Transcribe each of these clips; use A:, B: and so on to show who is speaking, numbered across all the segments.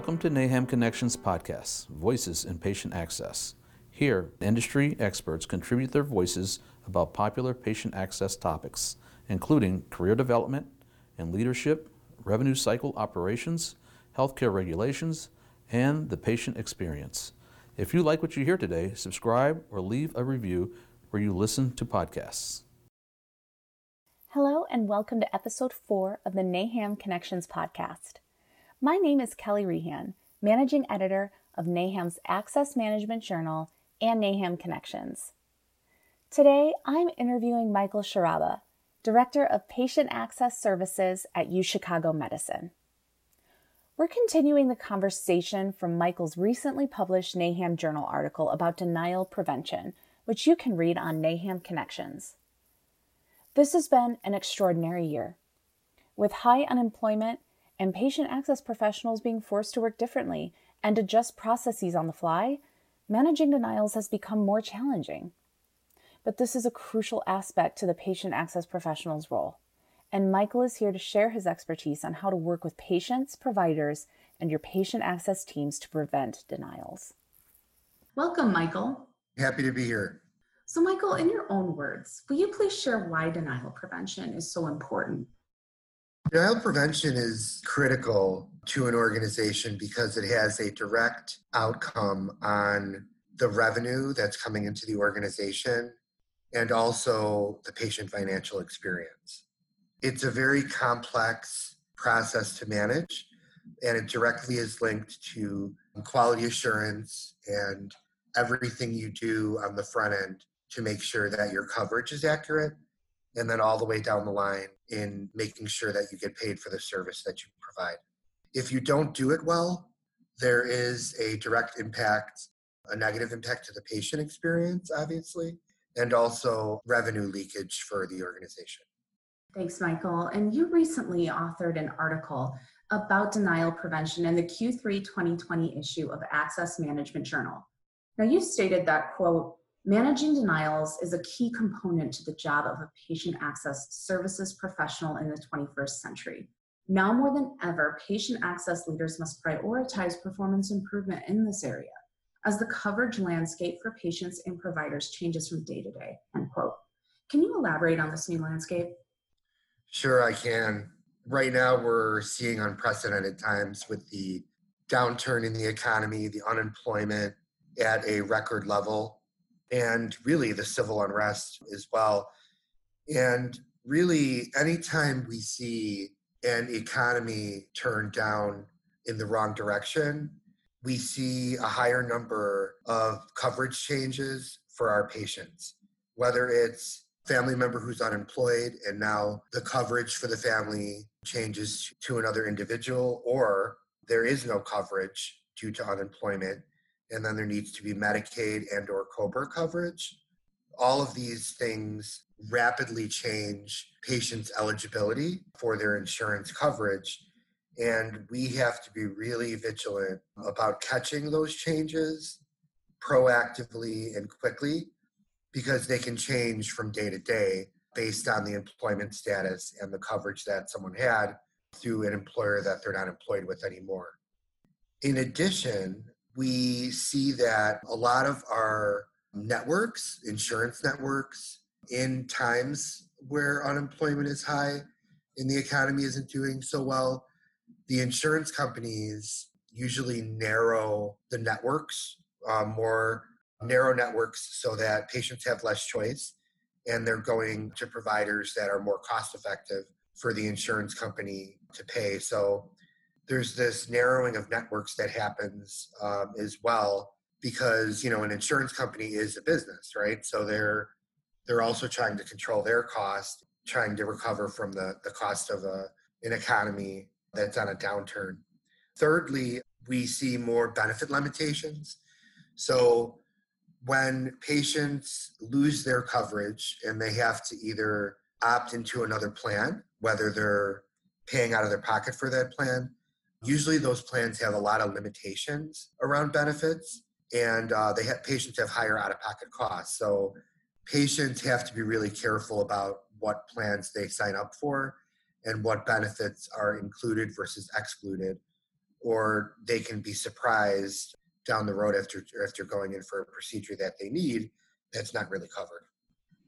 A: Welcome to NAHAM Connections Podcast, Voices in Patient Access. Here, industry experts contribute their voices about popular patient access topics, including career development and leadership, revenue cycle operations, healthcare regulations, and the patient experience. If you like what you hear today, subscribe or leave a review where you listen to podcasts.
B: Hello, and welcome to episode four of the NAHAM Connections podcast. My name is Kelly Rehan, managing editor of NAHAM's Access Management Journal and NAHAM Connections. Today, I'm interviewing Michael Sharaba, Director of Patient Access Services at UChicago Medicine. We're continuing the conversation from Michael's recently published NAHAM Journal article about denial prevention, which you can read on NAHAM Connections. This has been an extraordinary year. With high unemployment and patient access professionals being forced to work differently and adjust processes on the fly, managing denials has become more challenging. But this is a crucial aspect to the patient access professional's role. And Michael is here to share his expertise on how to work with patients, providers, and your patient access teams to prevent denials. Welcome, Michael.
C: Happy to be here.
B: So, Michael, in your own words, will you please share why denial prevention is so important?
C: Denial prevention is critical to an organization because it has a direct outcome on the revenue that's coming into the organization and also the patient financial experience. It's a very complex process to manage, and it directly is linked to quality assurance and everything you do on the front end to make sure that your coverage is accurate and then all the way down the line in making sure that you get paid for the service that you provide. If you don't do it well, there is a direct impact, a negative impact to the patient experience, obviously, and also revenue leakage for the organization.
B: Thanks, Michael. And you recently authored an article about denial prevention in the Q3 2020 issue of Access Management Journal. Now, you stated that, quote, Managing denials is a key component to the job of a patient access services professional in the 21st century. Now more than ever, patient access leaders must prioritize performance improvement in this area as the coverage landscape for patients and providers changes from day to day. End quote. Can you elaborate on this new landscape?
C: Sure, I can. Right now, we're seeing unprecedented times with the downturn in the economy, the unemployment at a record level and really the civil unrest as well. And really, anytime we see an economy turn down in the wrong direction, we see a higher number of coverage changes for our patients, whether it's family member who's unemployed and now the coverage for the family changes to another individual or there is no coverage due to unemployment and then there needs to be Medicaid and or COBRA coverage. All of these things rapidly change patients' eligibility for their insurance coverage. And we have to be really vigilant about catching those changes proactively and quickly because they can change from day to day based on the employment status and the coverage that someone had through an employer that they're not employed with anymore. In addition, we see that a lot of our networks, insurance networks, in times where unemployment is high and the economy isn't doing so well, the insurance companies usually narrow the networks, um, more narrow networks, so that patients have less choice and they're going to providers that are more cost effective for the insurance company to pay. So there's this narrowing of networks that happens um, as well because you know an insurance company is a business right? So they're they're also trying to control their cost trying to recover from the the cost of a an economy that's on a downturn. Thirdly we see more benefit limitations. So when patients lose their coverage and they have to either opt into another plan whether they're paying out of their pocket for that plan Usually, those plans have a lot of limitations around benefits, and uh, they have patients have higher out-of-pocket costs. So, patients have to be really careful about what plans they sign up for and what benefits are included versus excluded or they can be surprised down the road after after going in for a procedure that they need that's not really covered.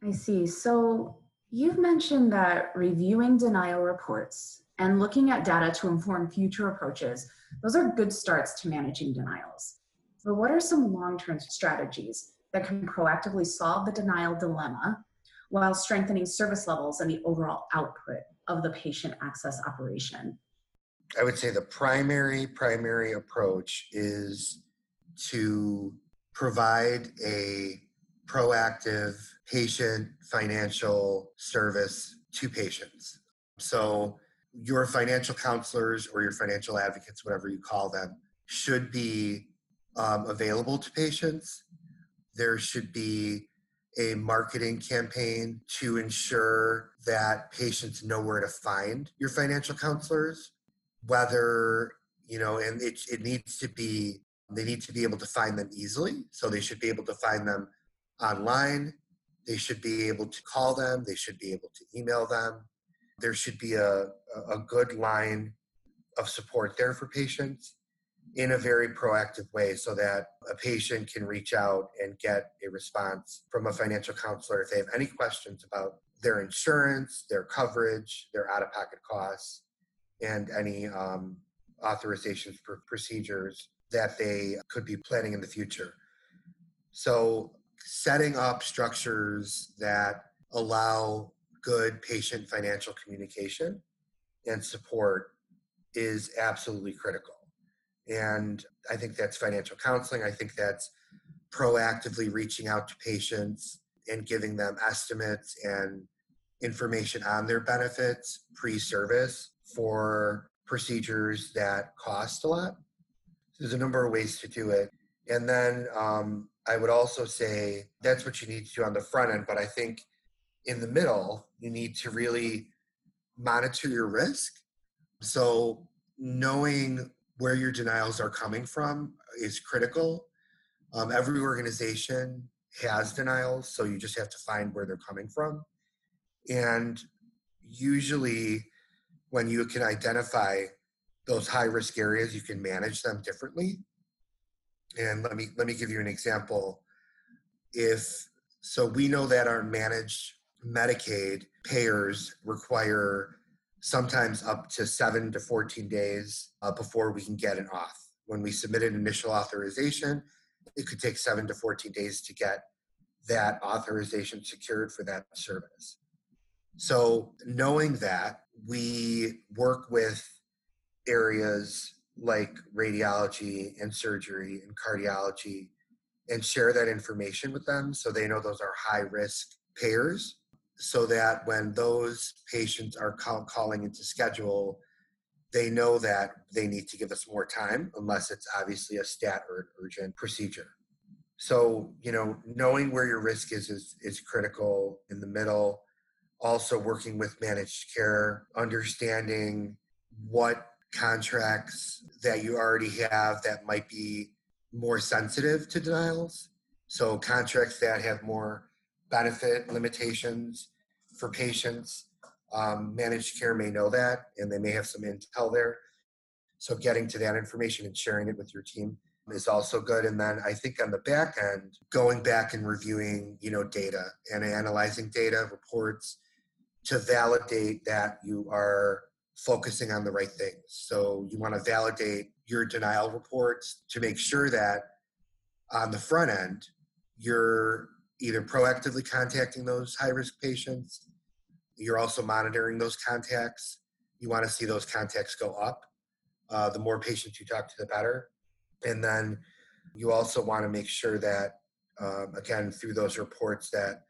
B: I see. So you've mentioned that reviewing denial reports and looking at data to inform future approaches, those are good starts to managing denials. But what are some long-term strategies that can proactively solve the denial dilemma while strengthening service levels and the overall output of the patient access operation?
C: I would say the primary, primary approach is to provide a proactive patient financial service to patients. So, your financial counselors or your financial advocates, whatever you call them, should be um, available to patients. There should be a marketing campaign to ensure that patients know where to find your financial counselors, whether, you know, and it, it needs to be, they need to be able to find them easily. So they should be able to find them online. They should be able to call them. They should be able to email them. There should be a, a good line of support there for patients in a very proactive way so that a patient can reach out and get a response from a financial counselor if they have any questions about their insurance, their coverage, their out of pocket costs, and any um, authorizations for procedures that they could be planning in the future. So, setting up structures that allow good patient financial communication and support is absolutely critical. And I think that's financial counseling. I think that's proactively reaching out to patients and giving them estimates and information on their benefits pre service for procedures that cost a lot. There's a number of ways to do it. And then um, I would also say that's what you need to do on the front end. But I think in the middle, you need to really monitor your risk. So knowing where your denials are coming from is critical. Um, every organization has denials, so you just have to find where they're coming from. And usually, when you can identify those high risk areas, you can manage them differently. And let me let me give you an example. If so, we know that our managed Medicaid payers require sometimes up to seven to 14 days uh, before we can get an auth. When we submit an initial authorization, it could take seven to 14 days to get that authorization secured for that service. So, knowing that, we work with areas like radiology and surgery and cardiology and share that information with them so they know those are high risk payers so that when those patients are call, calling into schedule, they know that they need to give us more time unless it's obviously a stat or an urgent procedure. So, you know, knowing where your risk is is, is critical in the middle. Also, working with managed care, understanding what contracts that you already have that might be more sensitive to denials. So, contracts that have more benefit limitations for patients. Um, managed care may know that, and they may have some intel there. So getting to that information and sharing it with your team is also good. And then I think on the back end, going back and reviewing, you know, data and analyzing data reports to validate that you are focusing on the right things. So you want to validate your denial reports to make sure that on the front end, you're either proactively contacting those high risk patients. You're also monitoring those contacts. You want to see those contacts go up. Uh, the more patients you talk to, the better. And then you also want to make sure that, um, again, through those reports, that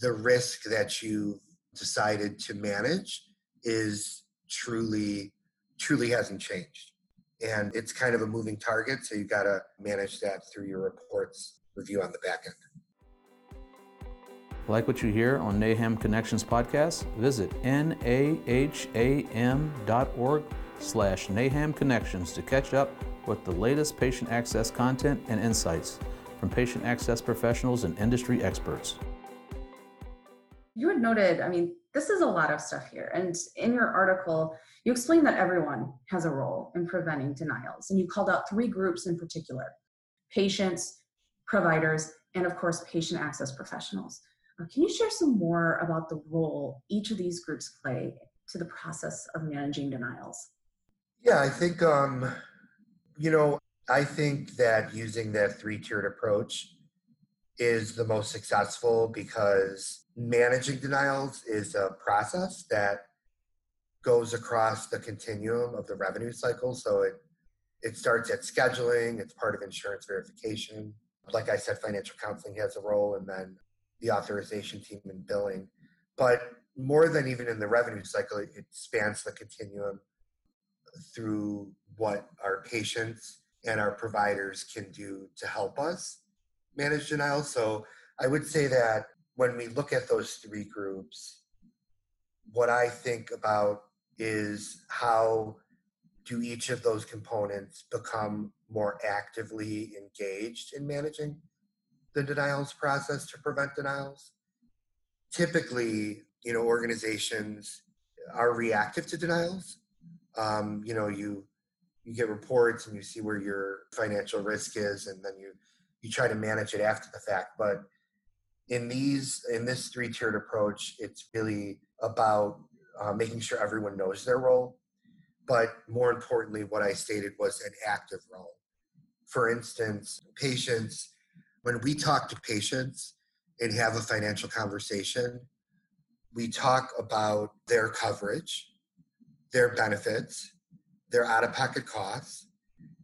C: the risk that you've decided to manage is truly, truly hasn't changed. And it's kind of a moving target, so you've got to manage that through your reports review on the back end.
A: Like what you hear on NAHAM Connections podcast? Visit naham.org slash NAHAM Connections to catch up with the latest patient access content and insights from patient access professionals and industry experts.
B: You had noted, I mean,
D: this is a lot of stuff here. And in your article, you explain that everyone has a role in preventing denials. And you called out three groups in particular patients, providers, and of course, patient access professionals. Uh, can you share some more about the role each of these groups play to the process of managing denials?
C: Yeah, I think, um, you know, I think that using that three tiered approach is the most successful because managing denials is a process that goes across the continuum of the revenue cycle. So it it starts at scheduling, it's part of insurance verification. Like I said, financial counseling has a role, and then the authorization team and billing. But more than even in the revenue cycle, it spans the continuum through what our patients and our providers can do to help us manage denial. So I would say that when we look at those three groups, what I think about is how do each of those components become more actively engaged in managing the denials process to prevent denials. Typically, you know, organizations are reactive to denials. Um, you know, you you get reports and you see where your financial risk is, and then you you try to manage it after the fact. But in these in this three tiered approach, it's really about uh, making sure everyone knows their role. But more importantly, what I stated was an active role. For instance, patients, when we talk to patients and have a financial conversation, we talk about their coverage, their benefits, their out of pocket costs,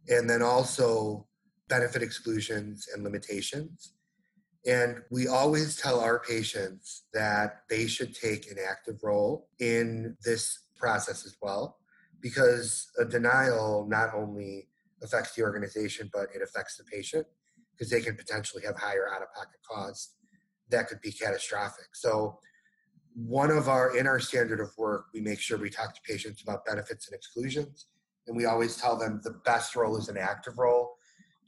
C: and then also benefit exclusions and limitations. And we always tell our patients that they should take an active role in this process as well, because a denial not only affects the organization, but it affects the patient because they can potentially have higher out of pocket costs that could be catastrophic. So, one of our, in our standard of work, we make sure we talk to patients about benefits and exclusions. And we always tell them the best role is an active role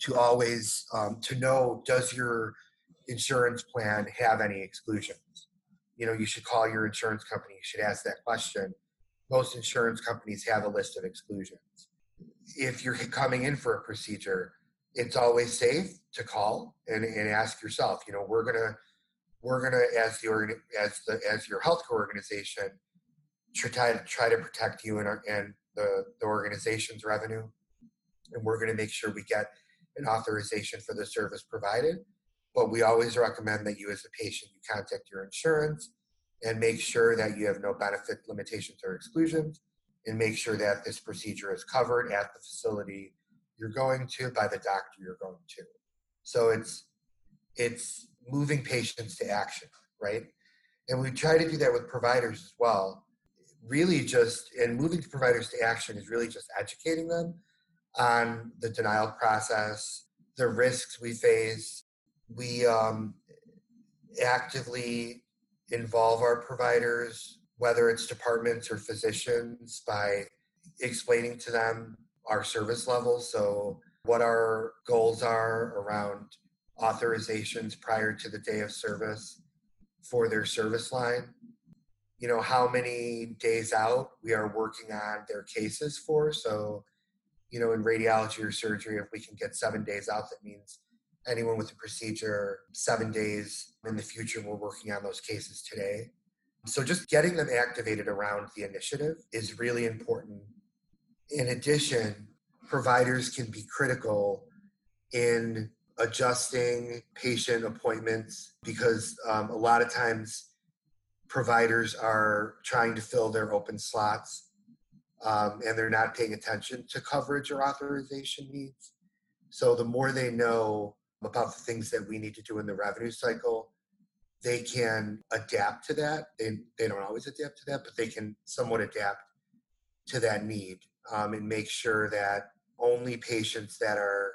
C: to always um, to know does your insurance plan have any exclusions you know you should call your insurance company you should ask that question most insurance companies have a list of exclusions if you're coming in for a procedure it's always safe to call and, and ask yourself you know we're gonna we're gonna as the organ as the as your healthcare organization try to try to protect you and, our, and the, the organization's revenue and we're going to make sure we get an authorization for the service provided. But we always recommend that you, as a patient, you contact your insurance and make sure that you have no benefit limitations or exclusions, and make sure that this procedure is covered at the facility you're going to by the doctor you're going to. So it's it's moving patients to action, right? And we try to do that with providers as well. Really, just and moving providers to action is really just educating them on the denial process, the risks we face. We um, actively involve our providers, whether it's departments or physicians, by explaining to them our service levels. So, what our goals are around authorizations prior to the day of service for their service line. You know, how many days out we are working on their cases for. So, you know, in radiology or surgery, if we can get seven days out, that means anyone with a procedure, seven days in the future, we're working on those cases today. So just getting them activated around the initiative is really important. In addition, providers can be critical in adjusting patient appointments because um, a lot of times providers are trying to fill their open slots um, and they're not paying attention to coverage or authorization needs. So the more they know about the things that we need to do in the revenue cycle, they can adapt to that. They, they don't always adapt to that, but they can somewhat adapt to that need um, and make sure that only patients that are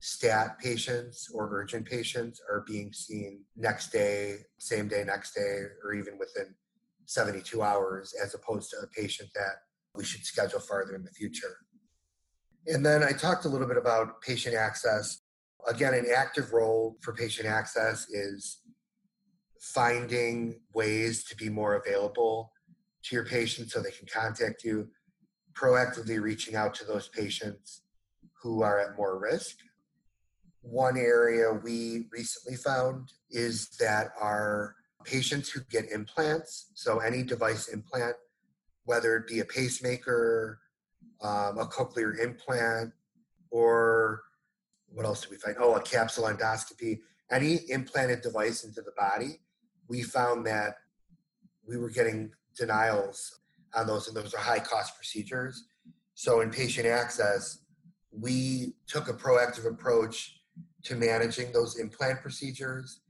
C: stat patients or urgent patients are being seen next day, same day, next day, or even within 72 hours, as opposed to a patient that we should schedule farther in the future. And then I talked a little bit about patient access. Again, an active role for patient access is finding ways to be more available to your patients so they can contact you, proactively reaching out to those patients who are at more risk. One area we recently found is that our patients who get implants, so any device implant, whether it be a pacemaker, um, a cochlear implant, or what else do we find? Oh, a capsule endoscopy, any implanted device into the body, we found that we were getting denials on those, and those are high cost procedures. So in patient access, we took a proactive approach to managing those implant procedures,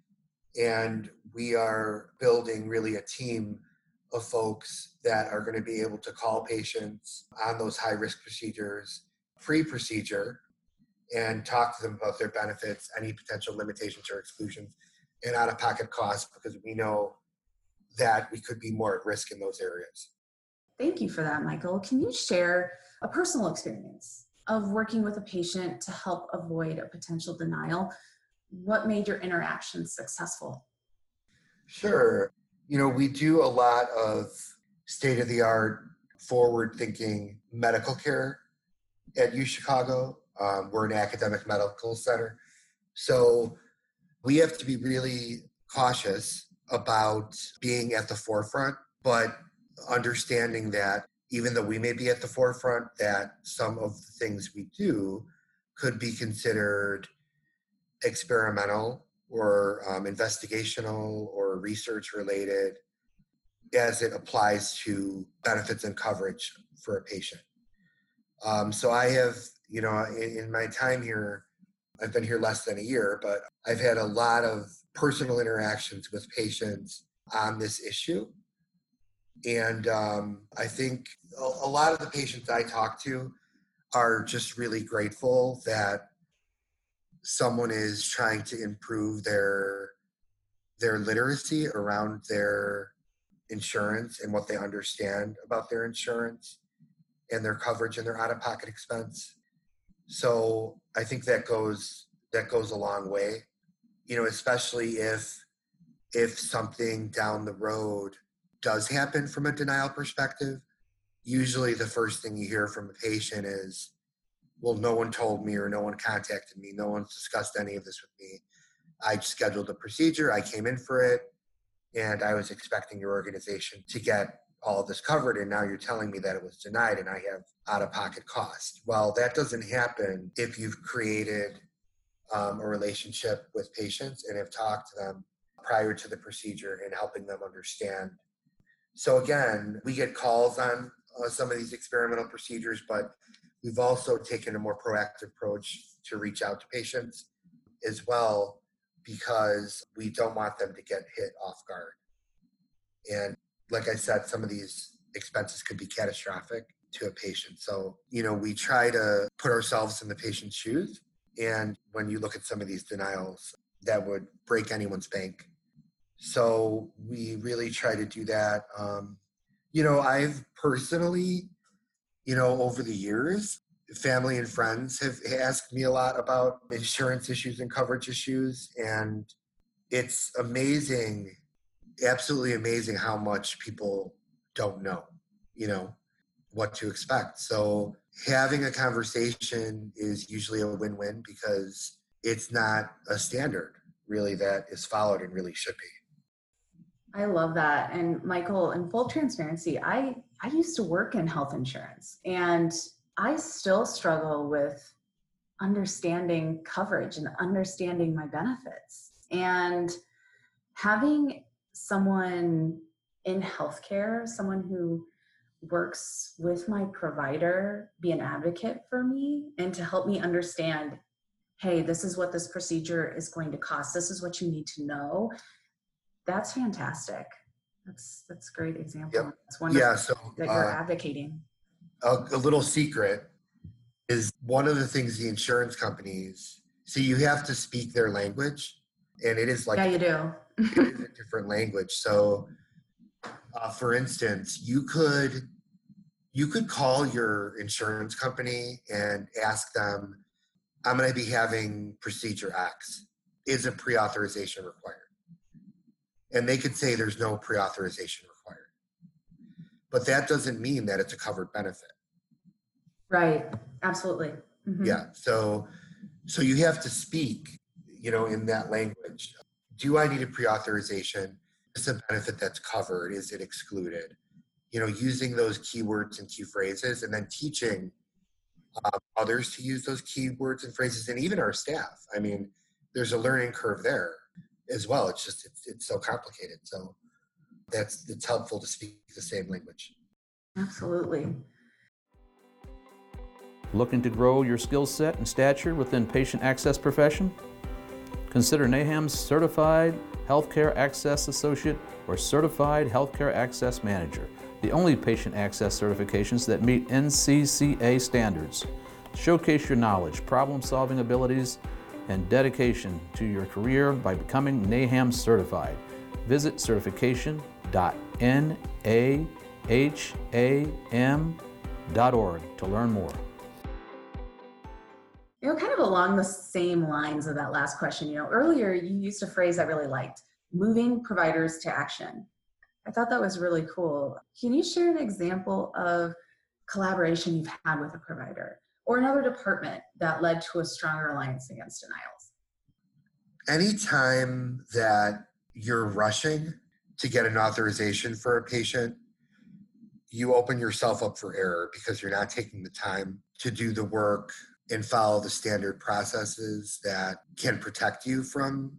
C: and we are building really a team of folks that are going to be able to call patients on those high risk procedures pre procedure and talk to them about their benefits, any potential limitations or exclusions, and out of pocket costs because we know that we could be more at risk in those areas.
D: Thank you for that, Michael. Can you share a personal experience of working with a patient to help avoid a potential denial? What made your interaction successful?
C: Sure. You know, we do a lot of state of the art, forward thinking medical care at U Chicago. Um, we're an academic medical center. So we have to be really cautious about being at the forefront, but understanding that even though we may be at the forefront, that some of the things we do could be considered experimental or um, investigational or research related as it applies to benefits and coverage for a patient. Um, so I have, you know, in, in my time here, I've been here less than a year, but I've had a lot of personal interactions with patients on this issue. And um, I think a, a lot of the patients I talk to are just really grateful that someone is trying to improve their their literacy around their insurance and what they understand about their insurance and their coverage and their out-of-pocket expense. So I think that goes that goes a long way. You know, especially if if something down the road does happen from a denial perspective, usually the first thing you hear from a patient is, well, no one told me or no one contacted me. No one's discussed any of this with me. I scheduled a procedure, I came in for it, and I was expecting your organization to get all of this covered and now you're telling me that it was denied and I have out of pocket cost. Well, that doesn't happen if you've created um, a relationship with patients and have talked to them prior to the procedure and helping them understand. So, again, we get calls on uh, some of these experimental procedures, but we've also taken a more proactive approach to reach out to patients as well because we don't want them to get hit off guard. And like I said, some of these expenses could be catastrophic to a patient. So, you know, we try to put ourselves in the patient's shoes. And when you look at some of these denials, that would break anyone's bank. So we really try to do that. Um, you know, I've personally, you know, over the years, family and friends have asked me a lot about insurance issues and coverage issues. And it's amazing absolutely amazing how much people don't know, you know, what to expect. So having a conversation is usually a win-win because it's not a standard really that is followed and really should be.
D: I love that. And Michael, in full transparency, I I used to work in health insurance and I still struggle with understanding coverage and understanding my benefits. And having someone in healthcare, someone who works with my provider, be an advocate for me and to help me understand hey, this is what this procedure is going to cost. This is what you need to know. That's fantastic. That's that's a great example. Yep. That's wonderful yeah, so, that you're uh, advocating.
C: A, a little secret is one of the things the insurance companies see you have to speak their language and it is like
D: yeah you do
C: a different language. So, uh, for instance, you could you could call your insurance company and ask them, "I'm going to be having procedure X. Is a pre-authorization required?" And they could say there's no pre-authorization required. But that doesn't mean that it's a covered benefit.
D: Right. Absolutely.
C: Mm-hmm. Yeah. So so you have to speak, you know, in that language. Do I need a pre-authorization? Is a benefit that's covered? Is it excluded? You know, using those keywords and key phrases, and then teaching um, others to use those keywords and phrases, and even our staff. I mean, there's a learning curve there as well. It's just it's, it's so complicated. So that's it's helpful to speak the same language.
D: Absolutely.
A: Looking to grow your skill set and stature within patient access profession? Consider NAHAM's Certified Healthcare Access Associate or Certified Healthcare Access Manager, the only patient access certifications that meet NCCA standards. Showcase your knowledge, problem solving abilities, and dedication to your career by becoming NAHAM certified. Visit certification.naham.org to learn more.
D: You know, kind of along the same lines of that last question, you know, earlier you used a phrase I really liked moving providers to action. I thought that was really cool. Can you share an example of collaboration you've had with a provider or another department that led to a stronger alliance against denials?
C: Anytime that you're rushing to get an authorization for a patient, you open yourself up for error because you're not taking the time to do the work and follow the standard processes that can protect you from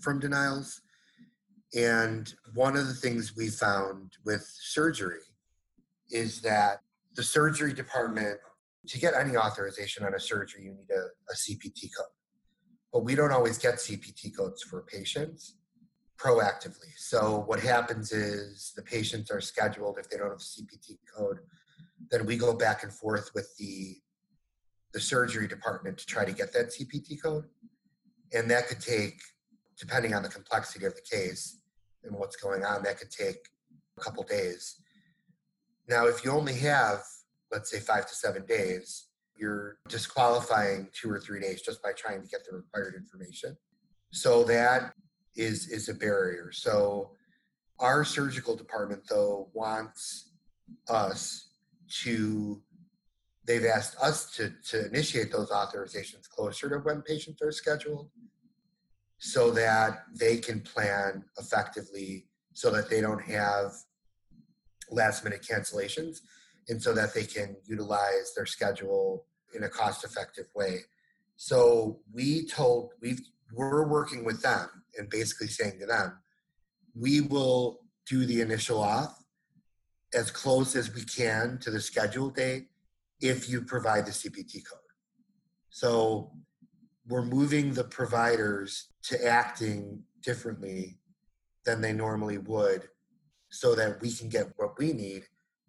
C: from denials and one of the things we found with surgery is that the surgery department to get any authorization on a surgery you need a, a cpt code but we don't always get cpt codes for patients proactively so what happens is the patients are scheduled if they don't have a cpt code then we go back and forth with the the surgery department to try to get that CPT code. And that could take, depending on the complexity of the case and what's going on, that could take a couple days. Now, if you only have, let's say, five to seven days, you're disqualifying two or three days just by trying to get the required information. So that is is a barrier. So our surgical department though wants us to they've asked us to, to initiate those authorizations closer to when patients are scheduled so that they can plan effectively so that they don't have last minute cancellations and so that they can utilize their schedule in a cost effective way so we told we we're working with them and basically saying to them we will do the initial auth as close as we can to the schedule date if you provide the CPT code. So we're moving the providers to acting differently than they normally would so that we can get what we need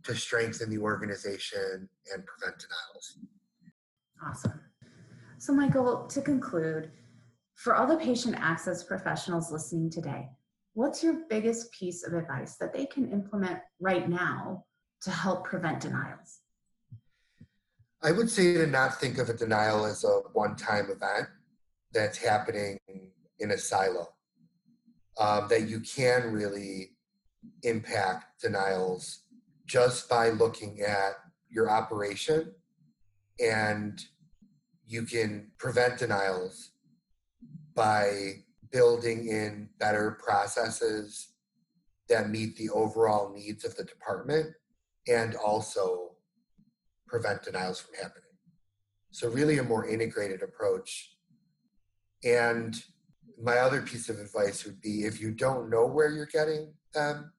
C: to strengthen the organization and prevent denials.
D: Awesome. So, Michael, to conclude, for all the patient access professionals listening today, what's your biggest piece of advice that they can implement right now to help prevent denials?
C: I would say to not think of a denial as a one time event that's happening in a silo. Um, that you can really impact denials just by looking at your operation and you can prevent denials by building in better processes that meet the overall needs of the department and also prevent denials from happening. So, really, a more integrated approach. And my other piece of advice would be if you don't know where you're getting them,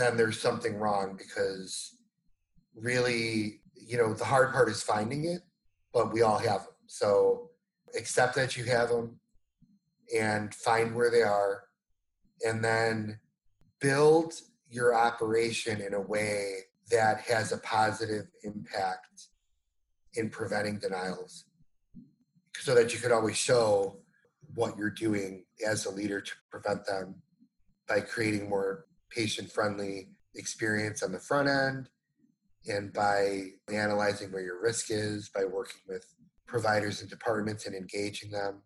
C: then there's something wrong because really, you know, the hard part is finding it, but we all have them. So, accept that you have them and find where they are, and then build your operation in a way that has a positive impact in preventing denials so that you could always show what you're doing as a leader to prevent them by creating more patient friendly experience on the front end and by analyzing where your risk is by working with providers and departments and engaging them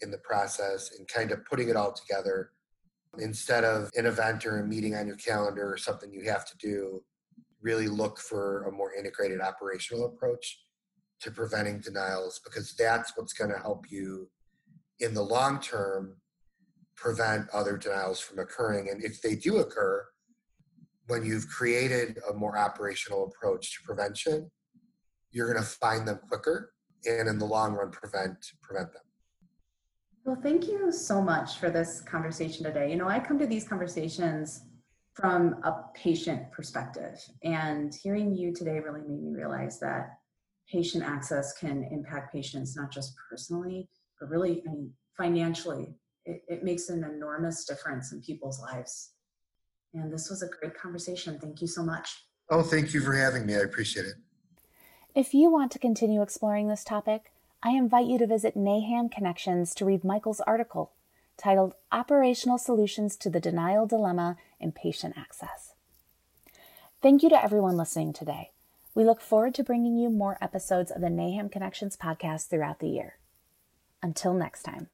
C: in the process and kind of putting it all together. Instead of an event or a meeting on your calendar or something you have to do, really look for a more integrated operational approach to preventing denials because that's what's going to help you in the long term prevent other denials from occurring. And if they do occur, when you've created a more operational approach to prevention, you're going to find them quicker and in the long run prevent prevent them.
D: Well, thank you so much for this conversation today. You know, I come to these conversations from a patient perspective, and hearing you today really made me realize that patient access can impact patients not just personally, but really, I mean, financially. It, it makes an enormous difference in people's lives. And this was a great conversation. Thank you so much.
C: Oh, thank you for having me. I appreciate it.
B: If you want to continue exploring this topic, I invite you to visit NAHAM Connections to read Michael's article titled Operational Solutions to the Denial Dilemma in Patient Access. Thank you to everyone listening today. We look forward to bringing you more episodes of the NAHAM Connections podcast throughout the year. Until next time.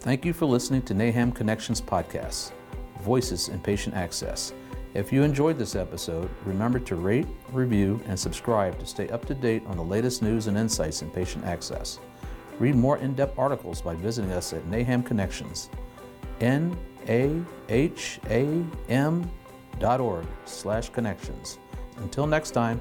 A: Thank you for listening to NAHAM Connections podcast, Voices in Patient Access. If you enjoyed this episode, remember to rate, review, and subscribe to stay up to date on the latest news and insights in patient access. Read more in-depth articles by visiting us at NAHAM Connections, N-A-H-A-M dot org slash connections. Until next time,